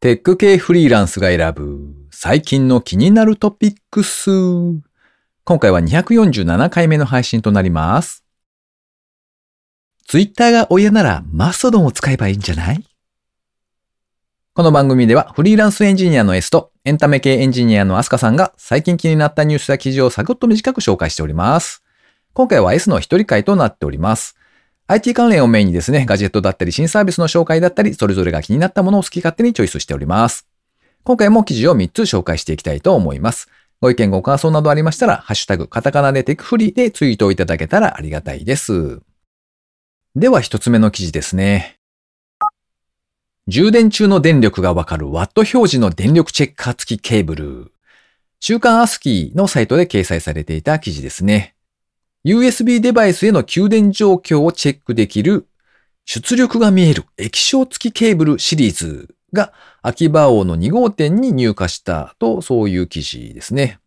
テック系フリーランスが選ぶ最近の気になるトピックス。今回は247回目の配信となります。ツイッターが親ならマストドンを使えばいいんじゃない？この番組ではフリーランスエンジニアの S とエンタメ系エンジニアのアスカさんが最近気になったニュースや記事をサクッと短く紹介しております。今回は S の一人会となっております。IT 関連をメインにですね、ガジェットだったり新サービスの紹介だったり、それぞれが気になったものを好き勝手にチョイスしております。今回も記事を3つ紹介していきたいと思います。ご意見ご感想などありましたら、ハッシュタグ、カタカナでテクフリーでツイートをいただけたらありがたいです。では一つ目の記事ですね。充電中の電力がわかるワット表示の電力チェッカー付きケーブル。週刊アスキーのサイトで掲載されていた記事ですね。USB デバイスへの給電状況をチェックできる出力が見える液晶付きケーブルシリーズが秋葉王の2号店に入荷したとそういう記事ですね。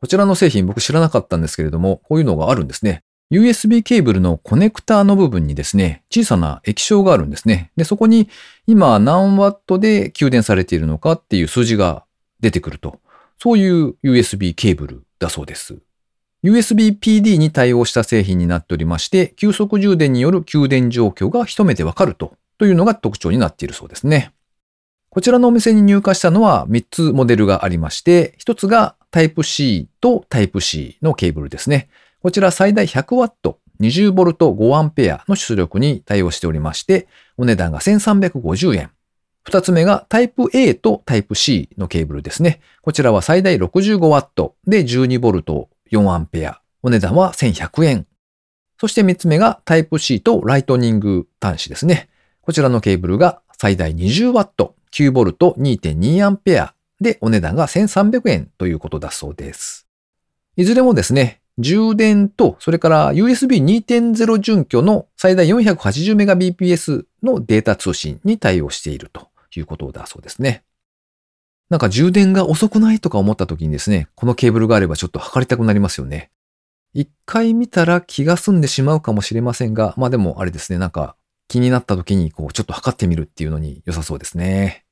こちらの製品僕知らなかったんですけれども、こういうのがあるんですね。USB ケーブルのコネクターの部分にですね、小さな液晶があるんですね。で、そこに今何ワットで給電されているのかっていう数字が出てくると。そういう USB ケーブルだそうです。USB PD に対応した製品になっておりまして、急速充電による給電状況が一目でわかると、というのが特徴になっているそうですね。こちらのお店に入荷したのは3つモデルがありまして、1つが Type-C と Type-C のケーブルですね。こちら最大 100W、20V、5A の出力に対応しておりまして、お値段が1350円。2つ目が Type-A と Type-C のケーブルですね。こちらは最大 65W で 12V、4アンペア。お値段は1100円。そして3つ目が Type-C とライトニング端子ですね。こちらのケーブルが最大 20W、9V、2.2アンペアでお値段が1300円ということだそうです。いずれもですね、充電とそれから USB2.0 準拠の最大 480Mbps のデータ通信に対応しているということだそうですね。なんか充電が遅くないとか思った時にですね、このケーブルがあればちょっと測りたくなりますよね。一回見たら気が済んでしまうかもしれませんが、まあでもあれですね、なんか気になった時にこうちょっと測ってみるっていうのに良さそうですね。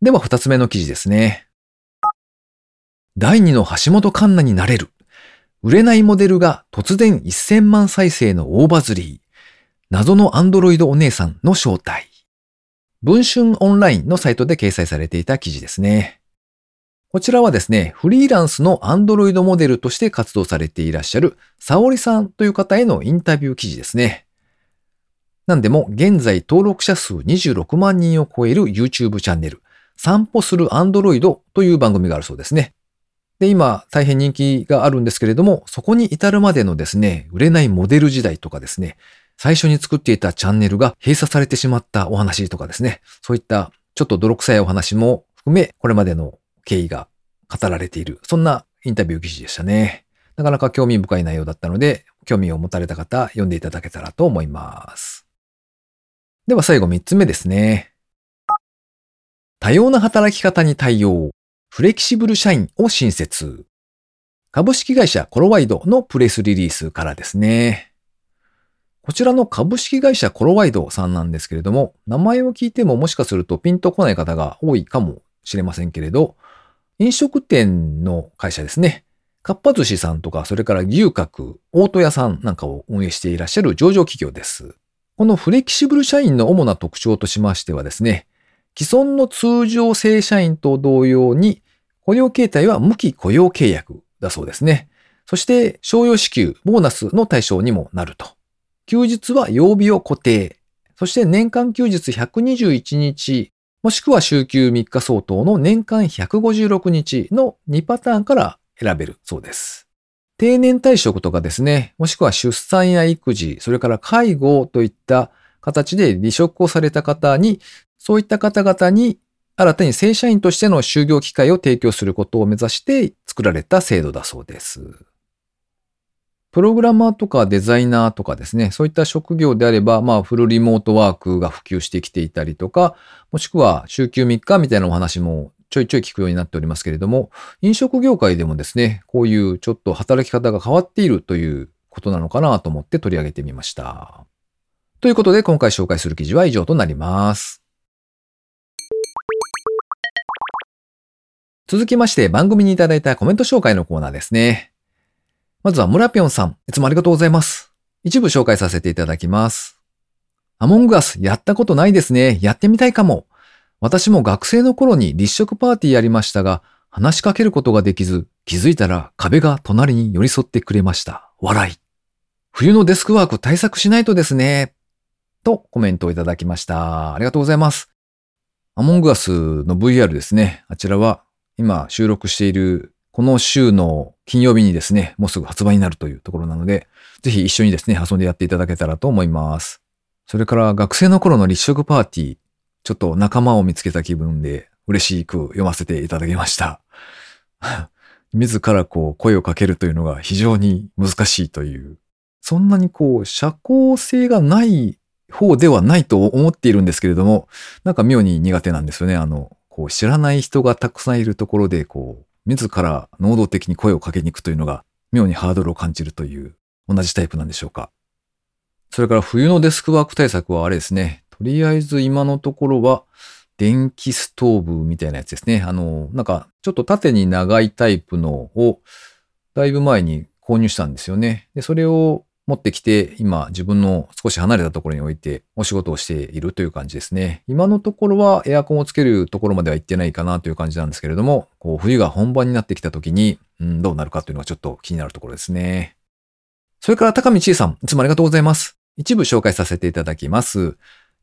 では二つ目の記事ですね。第二の橋本環奈になれる。売れないモデルが突然1000万再生の大バズり。謎のアンドロイドお姉さんの正体。文春オンラインのサイトで掲載されていた記事ですね。こちらはですね、フリーランスのアンドロイドモデルとして活動されていらっしゃる沙織さんという方へのインタビュー記事ですね。なんでも現在登録者数26万人を超える YouTube チャンネル、散歩するアンドロイドという番組があるそうですね。で、今大変人気があるんですけれども、そこに至るまでのですね、売れないモデル時代とかですね、最初に作っていたチャンネルが閉鎖されてしまったお話とかですね、そういったちょっと泥臭いお話も含め、これまでの経緯が語られている、そんなインタビュー記事でしたね。なかなか興味深い内容だったので、興味を持たれた方、読んでいただけたらと思います。では最後3つ目ですね。多様な働き方に対応、フレキシブル社員を新設。株式会社コロワイドのプレスリリースからですね。こちらの株式会社コロワイドさんなんですけれども、名前を聞いてももしかするとピンとこない方が多いかもしれませんけれど、飲食店の会社ですね。かっぱ寿司さんとか、それから牛角、大戸屋さんなんかを運営していらっしゃる上場企業です。このフレキシブル社員の主な特徴としましてはですね、既存の通常正社員と同様に、雇用形態は無期雇用契約だそうですね。そして、賞与支給、ボーナスの対象にもなると。休日は曜日を固定。そして年間休日121日、もしくは週休3日相当の年間156日の2パターンから選べるそうです。定年退職とかですね、もしくは出産や育児、それから介護といった形で離職をされた方に、そういった方々に新たに正社員としての就業機会を提供することを目指して作られた制度だそうです。プログラマーとかデザイナーとかですね、そういった職業であれば、まあフルリモートワークが普及してきていたりとか、もしくは週休3日みたいなお話もちょいちょい聞くようになっておりますけれども、飲食業界でもですね、こういうちょっと働き方が変わっているということなのかなと思って取り上げてみました。ということで今回紹介する記事は以上となります。続きまして番組にいただいたコメント紹介のコーナーですね。まずは村ぴょんさん、いつもありがとうございます。一部紹介させていただきます。アモングアスやったことないですね。やってみたいかも。私も学生の頃に立食パーティーやりましたが、話しかけることができず、気づいたら壁が隣に寄り添ってくれました。笑い。冬のデスクワーク対策しないとですね。とコメントをいただきました。ありがとうございます。アモングアスの VR ですね。あちらは今収録しているこの週の金曜日にですね、もうすぐ発売になるというところなので、ぜひ一緒にですね、遊んでやっていただけたらと思います。それから学生の頃の立食パーティー、ちょっと仲間を見つけた気分で嬉しく読ませていただきました。自らこう声をかけるというのが非常に難しいという、そんなにこう社交性がない方ではないと思っているんですけれども、なんか妙に苦手なんですよね。あの、こう知らない人がたくさんいるところで、こう、自ら能動的に声をかけに行くというのが妙にハードルを感じるという同じタイプなんでしょうか。それから冬のデスクワーク対策はあれですね。とりあえず今のところは電気ストーブみたいなやつですね。あの、なんか、ちょっと縦に長いタイプのを、だいぶ前に購入したんですよね。で、それを持ってきて、今自分の少し離れたところに置いてお仕事をしているという感じですね。今のところはエアコンをつけるところまでは行ってないかなという感じなんですけれども、こう冬が本番になってきた時に、うん、どうなるかというのがちょっと気になるところですね。それから高見千恵さん、いつもありがとうございます。一部紹介させていただきます。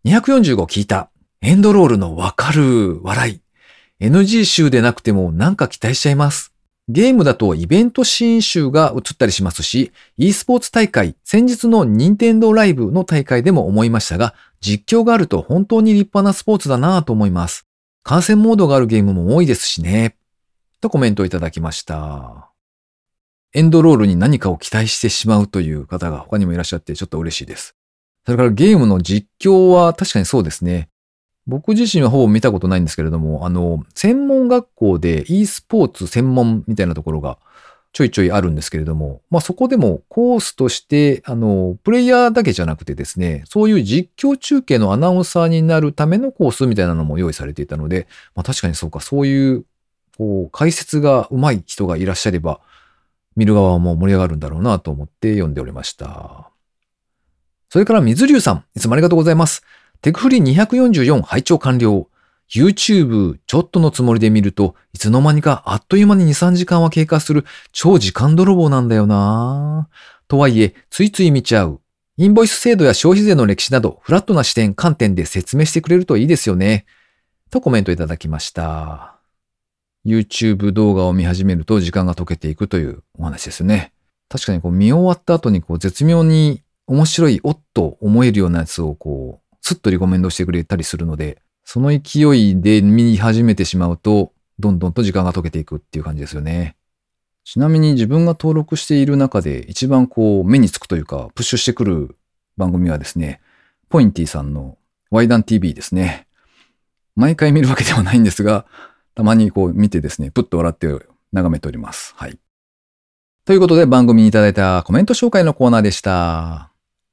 245聞いた。エンドロールのわかる笑い。NG 集でなくてもなんか期待しちゃいます。ゲームだとイベントシーン集が映ったりしますし、e スポーツ大会、先日の任天堂ライブの大会でも思いましたが、実況があると本当に立派なスポーツだなぁと思います。観戦モードがあるゲームも多いですしね。とコメントいただきました。エンドロールに何かを期待してしまうという方が他にもいらっしゃってちょっと嬉しいです。それからゲームの実況は確かにそうですね。僕自身はほぼ見たことないんですけれども、あの、専門学校で e スポーツ専門みたいなところがちょいちょいあるんですけれども、まあそこでもコースとして、あの、プレイヤーだけじゃなくてですね、そういう実況中継のアナウンサーになるためのコースみたいなのも用意されていたので、まあ確かにそうか、そういう、こう、解説が上手い人がいらっしゃれば、見る側も盛り上がるんだろうなと思って読んでおりました。それから水流さん、いつもありがとうございます。テクフリ244拝聴完了。YouTube ちょっとのつもりで見ると、いつの間にかあっという間に2、3時間は経過する超時間泥棒なんだよなとはいえ、ついつい見ちゃう。インボイス制度や消費税の歴史など、フラットな視点、観点で説明してくれるといいですよね。とコメントいただきました。YouTube 動画を見始めると時間が解けていくというお話ですね。確かにこう見終わった後にこう絶妙に面白い、おっと思えるようなやつをこうスッとリコメンドしてくれたりするので、その勢いで見始めてしまうと、どんどんと時間が解けていくっていう感じですよね。ちなみに自分が登録している中で一番こう目につくというか、プッシュしてくる番組はですね、ポインティさんのワイダン TV ですね。毎回見るわけではないんですが、たまにこう見てですね、ぷっと笑って眺めております。はい。ということで番組にいただいたコメント紹介のコーナーでした。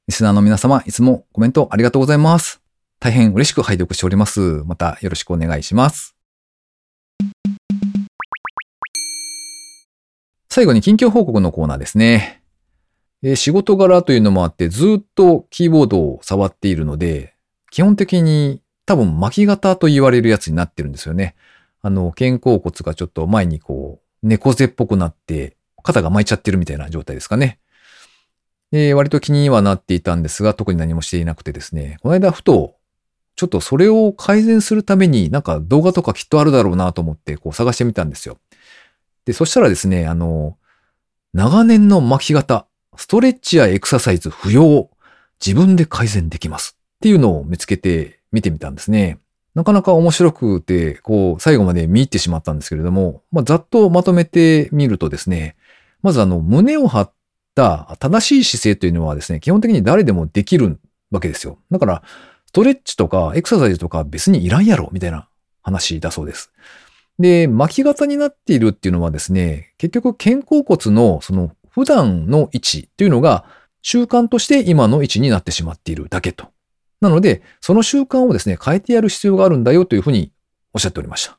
リスナーの皆様、いつもコメントありがとうございます。大変嬉しく拝読しております。またよろしくお願いします。最後に近況報告のコーナーですね。え仕事柄というのもあってずっとキーボードを触っているので、基本的に多分巻き型と言われるやつになってるんですよね。あの、肩甲骨がちょっと前にこう、猫背っぽくなって、肩が巻いちゃってるみたいな状態ですかね。で、割と気にはなっていたんですが、特に何もしていなくてですね、この間ふと、ちょっとそれを改善するためになんか動画とかきっとあるだろうなと思ってこう探してみたんですよ。で、そしたらですね、あの、長年の巻き方、ストレッチやエクササイズ不要、自分で改善できますっていうのを見つけて見てみたんですね。なかなか面白くて、こう、最後まで見入ってしまったんですけれども、まあ、ざっとまとめてみるとですね、まずあの、胸を張っった正しい姿勢というのはですね、基本的に誰でもできるわけですよ。だから、ストレッチとかエクササイズとか別にいらんやろ、みたいな話だそうです。で、巻き型になっているっていうのはですね、結局肩甲骨のその普段の位置っていうのが習慣として今の位置になってしまっているだけと。なので、その習慣をですね、変えてやる必要があるんだよというふうにおっしゃっておりました。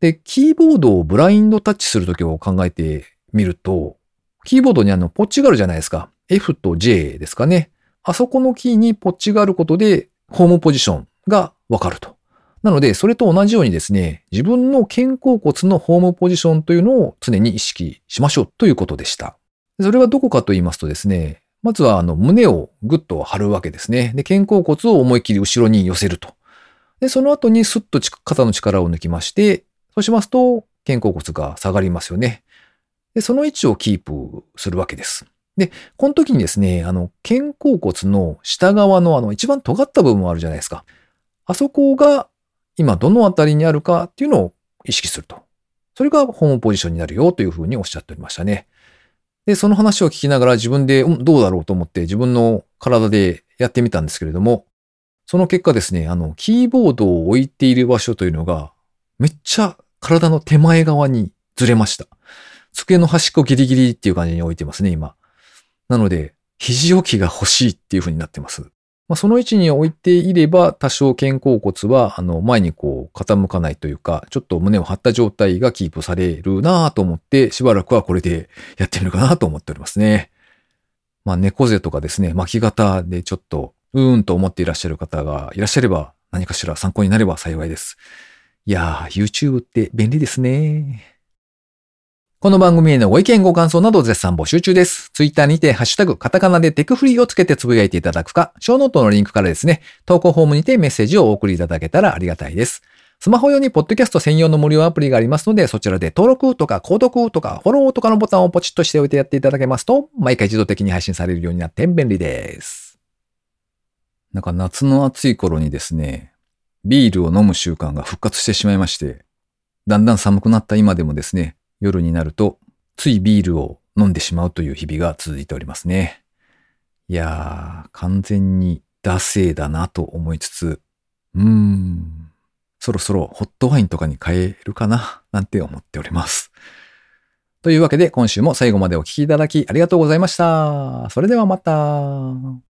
で、キーボードをブラインドタッチするときを考えてみると、キーボードにあの、ポッチがあるじゃないですか。F と J ですかね。あそこのキーにポッチがあることで、ホームポジションがわかると。なので、それと同じようにですね、自分の肩甲骨のホームポジションというのを常に意識しましょうということでした。それはどこかと言いますとですね、まずはあの胸をぐっと張るわけですね。で、肩甲骨を思いっきり後ろに寄せると。で、その後にスッと肩の力を抜きまして、そうしますと肩甲骨が下がりますよね。で、その位置をキープするわけです。で、この時にですね、あの、肩甲骨の下側のあの一番尖った部分もあるじゃないですか。あそこが今どのあたりにあるかっていうのを意識すると。それがホームポジションになるよというふうにおっしゃっておりましたね。で、その話を聞きながら自分で、うん、どうだろうと思って自分の体でやってみたんですけれども、その結果ですね、あの、キーボードを置いている場所というのが、めっちゃ体の手前側にずれました。机の端っこギリギリっていう感じに置いてますね、今。なので、肘置きが欲しいっていう風になってます。まあ、その位置に置いていれば、多少肩甲骨は、あの、前にこう、傾かないというか、ちょっと胸を張った状態がキープされるなぁと思って、しばらくはこれでやってみるかなと思っておりますね。まあ、猫背とかですね、巻き型でちょっと、うーんと思っていらっしゃる方がいらっしゃれば、何かしら参考になれば幸いです。いやー、YouTube って便利ですね。この番組へのご意見ご感想など絶賛募集中です。ツイッターにてハッシュタグカタカナでテクフリーをつけてつぶやいていただくか、ショーノートのリンクからですね、投稿フォームにてメッセージをお送りいただけたらありがたいです。スマホ用にポッドキャスト専用の無料アプリがありますので、そちらで登録とか購読とかフォローとかのボタンをポチッとしておいてやっていただけますと、毎回自動的に配信されるようになって便利です。なんか夏の暑い頃にですね、ビールを飲む習慣が復活してしまいまして、だんだん寒くなった今でもですね、夜になると、ついビールを飲んでしまうという日々が続いておりますね。いやー、完全に惰性だなと思いつつ、うーん、そろそろホットワインとかに変えるかな、なんて思っております。というわけで今週も最後までお聴きいただきありがとうございました。それではまた。